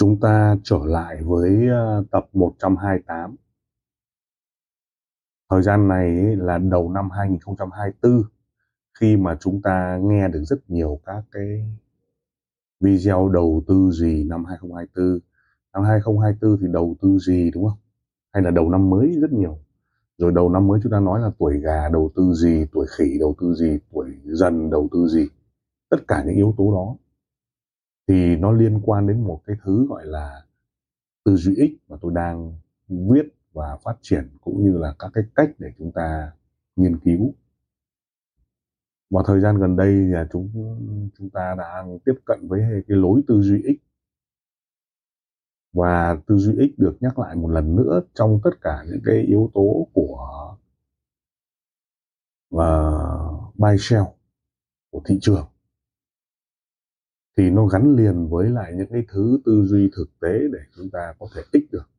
Chúng ta trở lại với ờ, tập 128. Thời gian này là đầu năm 2024 khi mà chúng ta nghe được rất nhiều các cái video đầu tư gì năm 2024. Năm 2024 thì đầu tư gì đúng không? Hay là đầu năm mới rất nhiều. Rồi đầu năm mới chúng ta nói là tuổi gà đầu tư gì, tuổi khỉ đầu tư gì, tuổi dần đầu tư gì. Tất cả những yếu tố đó thì nó liên quan đến một cái thứ gọi là tư duy ích mà tôi đang viết và phát triển cũng như là các cái cách để chúng ta nghiên cứu. Và thời gian gần đây là chúng chúng ta đang tiếp cận với cái lối tư duy ích và tư duy ích được nhắc lại một lần nữa trong tất cả những cái yếu tố của uh, buy sell của thị trường thì nó gắn liền với lại những cái thứ tư duy thực tế để chúng ta có thể tích được.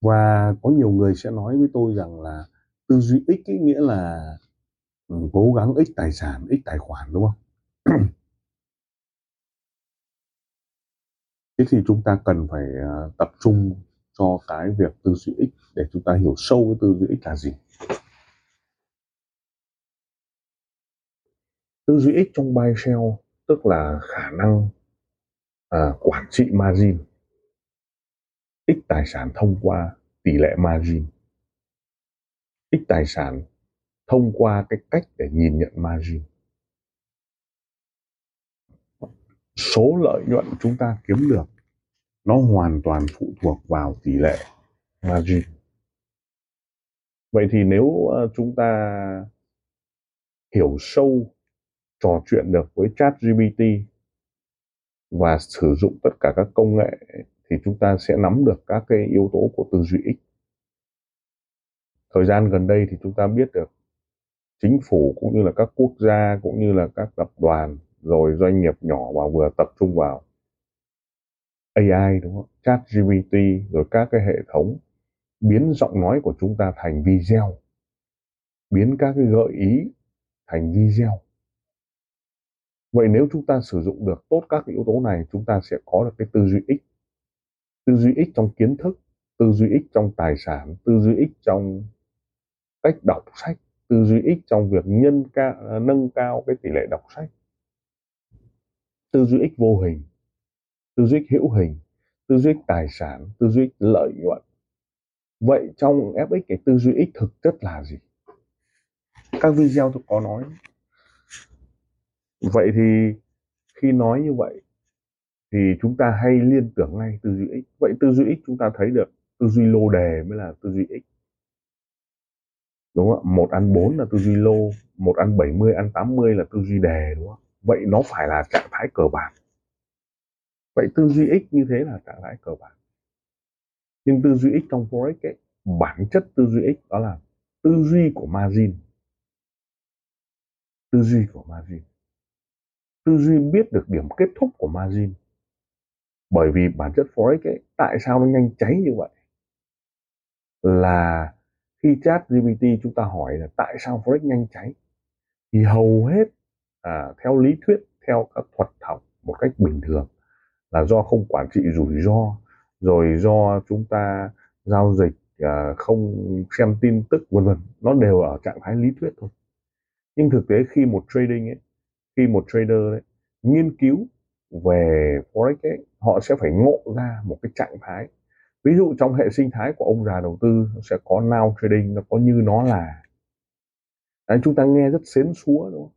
Và có nhiều người sẽ nói với tôi rằng là tư duy ích ý nghĩa là ừ, cố gắng ích tài sản ích tài khoản, đúng không? Thế thì chúng ta cần phải à, tập trung cho cái việc tư duy ích để chúng ta hiểu sâu cái tư duy ích là gì. Tư duy ích trong buy sell tức là khả năng à, quản trị margin ích tài sản thông qua tỷ lệ margin. Ích tài sản thông qua cái cách để nhìn nhận margin. Số lợi nhuận chúng ta kiếm được nó hoàn toàn phụ thuộc vào tỷ lệ margin. Vậy thì nếu ờ, chúng ta hiểu sâu trò chuyện được với chat GPT và sử dụng tất cả các công nghệ thì chúng ta sẽ nắm được các cái yếu tố của tư duy ích. Thời gian gần đây thì chúng ta biết được chính phủ cũng như là các quốc gia cũng như là các tập đoàn rồi doanh nghiệp nhỏ và vừa tập trung vào AI đúng không? Chat GPT rồi các cái hệ thống biến giọng nói của chúng ta thành video, biến các cái gợi ý thành video vậy nếu chúng ta sử dụng được tốt các yếu tố này chúng ta sẽ có được cái tư duy ích tư duy ích trong kiến thức tư duy ích trong tài sản tư duy ích trong cách đọc sách tư duy ích trong việc nhân ca, à, nâng cao cái tỷ lệ đọc sách. Tư duy ích vô hình tư duy ích hữu hình tư duy ích tài sản tư duy ích lợi nhuận. Vậy trong fx cái tư duy ích thực chất là gì? Các video tôi có nói vậy thì khi nói như vậy thì chúng ta hay liên tưởng ngay tư duy ích vậy tư duy ích chúng ta thấy được tư duy lô đề mới là tư duy ích đúng không ạ một ăn bốn là tư duy lô một ăn 70 ăn 80 là tư duy đề đúng không vậy nó phải là trạng thái cờ bạc vậy tư duy ích như thế là trạng thái cờ bạc nhưng tư duy ích trong forex ấy bản chất tư duy ích đó là tư duy của margin tư duy của margin tư duy biết được điểm kết thúc của margin. Bởi vì bản chất forex ấy tại sao nó nhanh cháy như vậy? Là khi chat GPT chúng ta hỏi là tại sao forex nhanh cháy thì hầu hết à, theo lý thuyết theo các thuật học một cách bình thường là do không quản trị rủi ro rồi do chúng ta giao dịch à, không xem tin tức vân vân. Nó đều ở trạng thái lý thuyết thôi. Nhưng thực tế khi một trading ấy khi một trader đấy nghiên cứu về forex ấy, họ sẽ phải ngộ ra một cái trạng thái ví dụ trong hệ sinh thái của ông già đầu tư sẽ có now trading nó có như nó là Đấy, chúng ta nghe rất xến xúa đúng không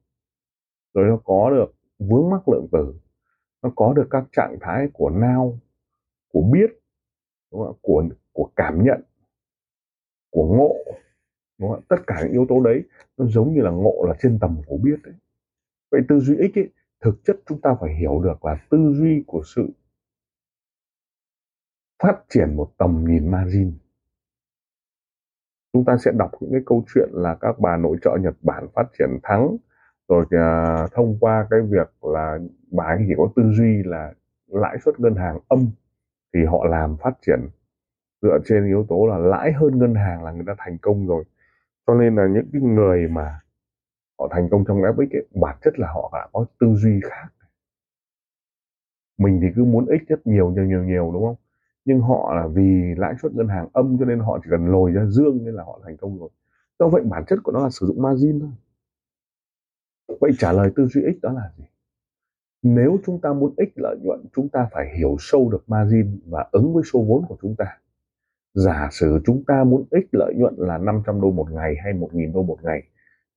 rồi nó có được vướng mắc lượng tử nó có được các trạng thái của now của biết đúng không? của của cảm nhận của ngộ đúng không? tất cả những yếu tố đấy nó giống như là ngộ là trên tầm của biết đấy vậy tư duy ích ấy, thực chất chúng ta phải hiểu được là tư duy của sự phát triển một tầm nhìn margin. Chúng ta sẽ đọc những cái câu chuyện là các bà nội trợ Nhật Bản phát triển thắng rồi à, thông qua cái việc là bà ấy chỉ có tư duy là lãi suất ngân hàng âm thì họ làm phát triển. Dựa trên yếu tố là lãi hơn ngân hàng là người ta thành công rồi. Cho nên là những cái người mà họ thành công trong FX ấy, bản chất là họ đã có tư duy khác. Mình thì cứ muốn ích rất nhiều nhiều nhiều nhiều đúng không? Nhưng họ là vì lãi suất ngân hàng âm cho nên họ chỉ cần lồi ra dương nên là họ thành công rồi. Do vậy bản chất của nó là sử dụng margin thôi. Vậy trả lời tư duy ích đó là gì? Nếu chúng ta muốn ích lợi nhuận chúng ta phải hiểu sâu được margin và ứng với số vốn của chúng ta. Giả sử chúng ta muốn ích lợi nhuận là 500 đô một ngày hay 1.000 đô một ngày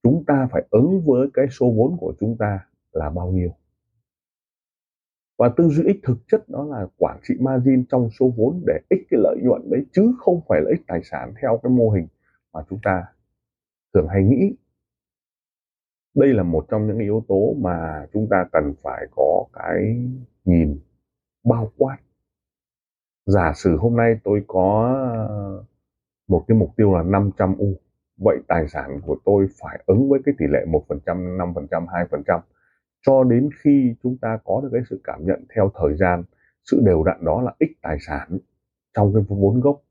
chúng ta phải ứng với cái số vốn của chúng ta là bao nhiêu? Và tư duy ích thực chất đó là quản trị margin trong số vốn để ích cái lợi nhuận đấy, chứ không phải là ích tài sản theo cái mô hình mà chúng ta thường hay nghĩ. Đây là một trong những yếu tố mà chúng ta cần phải có cái nhìn bao quát. Giả sử hôm nay tôi có ờ, một cái mục tiêu là 500 U vậy tài sản của tôi phải ứng với cái tỷ lệ 1%, 5%, 2% cho đến khi chúng ta có được cái sự cảm nhận theo thời gian sự đều đặn đó là ít tài sản trong cái vốn gốc.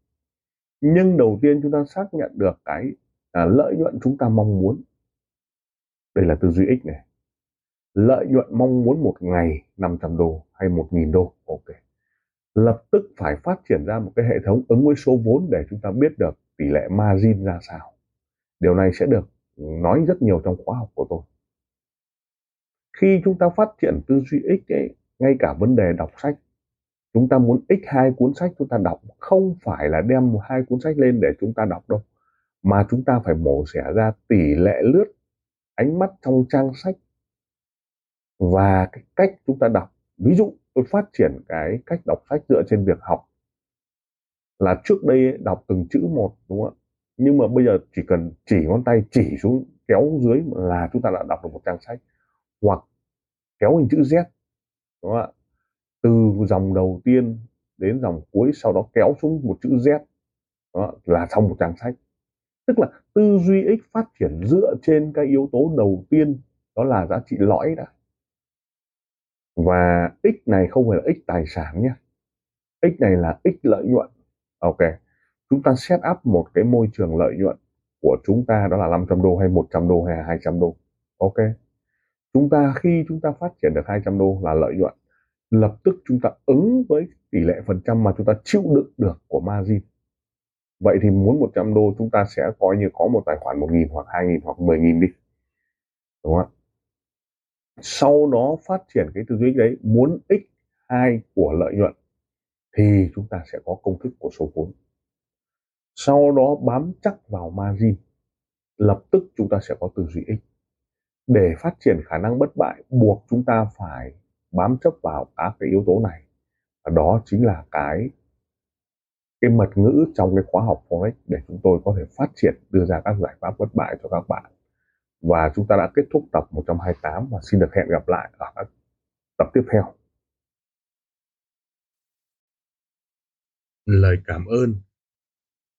Nhưng đầu tiên chúng ta xác nhận được cái à, lợi nhuận chúng ta mong muốn. Đây là tư duy ích này. Lợi nhuận mong muốn một ngày 500 đô hay 1.000 đô ok. Lập tức phải phát triển ra một cái hệ thống ứng với số vốn để chúng ta biết được tỷ lệ margin ra sao điều này sẽ được nói rất nhiều trong khóa học của tôi. Khi chúng ta phát triển tư duy ích ấy, ngay cả vấn đề đọc sách, chúng ta muốn ích hai cuốn sách chúng ta đọc không phải là đem hai cuốn sách lên để chúng ta đọc đâu, mà chúng ta phải mổ xẻ ra tỷ lệ lướt ánh mắt trong trang sách và cái cách chúng ta đọc. Ví dụ, tôi phát triển cái cách đọc sách dựa trên việc học là trước đây đọc từng chữ một, đúng không ạ? Nhưng mà bây giờ chỉ cần chỉ ngón tay, chỉ xuống, kéo dưới là chúng ta đã đọc được một trang sách. Hoặc kéo hình chữ Z, đúng không ạ? Từ dòng đầu tiên đến dòng cuối, sau đó kéo xuống một chữ Z đó là xong một trang sách. Tức là tư duy ích phát triển dựa trên cái yếu tố đầu tiên, đó là giá trị lõi đã. Và ích này không phải là ích tài sản nhé. Ích này là ích lợi nhuận. Ok chúng ta set up một cái môi trường lợi nhuận của chúng ta đó là 500 đô hay 100 đô hay 200 đô. Ok. Chúng ta, khi chúng ta phát triển được 200 đô là lợi nhuận, lập tức chúng ta ứng với tỷ lệ phần trăm mà chúng ta chịu đựng được của margin. Vậy thì muốn 100 đô chúng ta sẽ coi như có một tài khoản 1.000 hoặc 2.000 hoặc 10.000 đi. Đúng không sau đó phát triển cái tư duy đấy, muốn x 2 của lợi nhuận thì chúng ta sẽ có công thức của số vốn sau đó bám chắc vào margin, lập tức chúng ta sẽ có tư duy ích để phát triển khả năng bất bại, buộc chúng ta phải bám chấp vào các cái yếu tố này. Và đó chính là cái cái mật ngữ trong cái khóa học forex để chúng tôi có thể phát triển, đưa ra các giải pháp bất bại cho các bạn. Và chúng ta đã kết thúc tập 128 và xin được hẹn gặp lại ở các tập tiếp theo. Lời cảm ơn.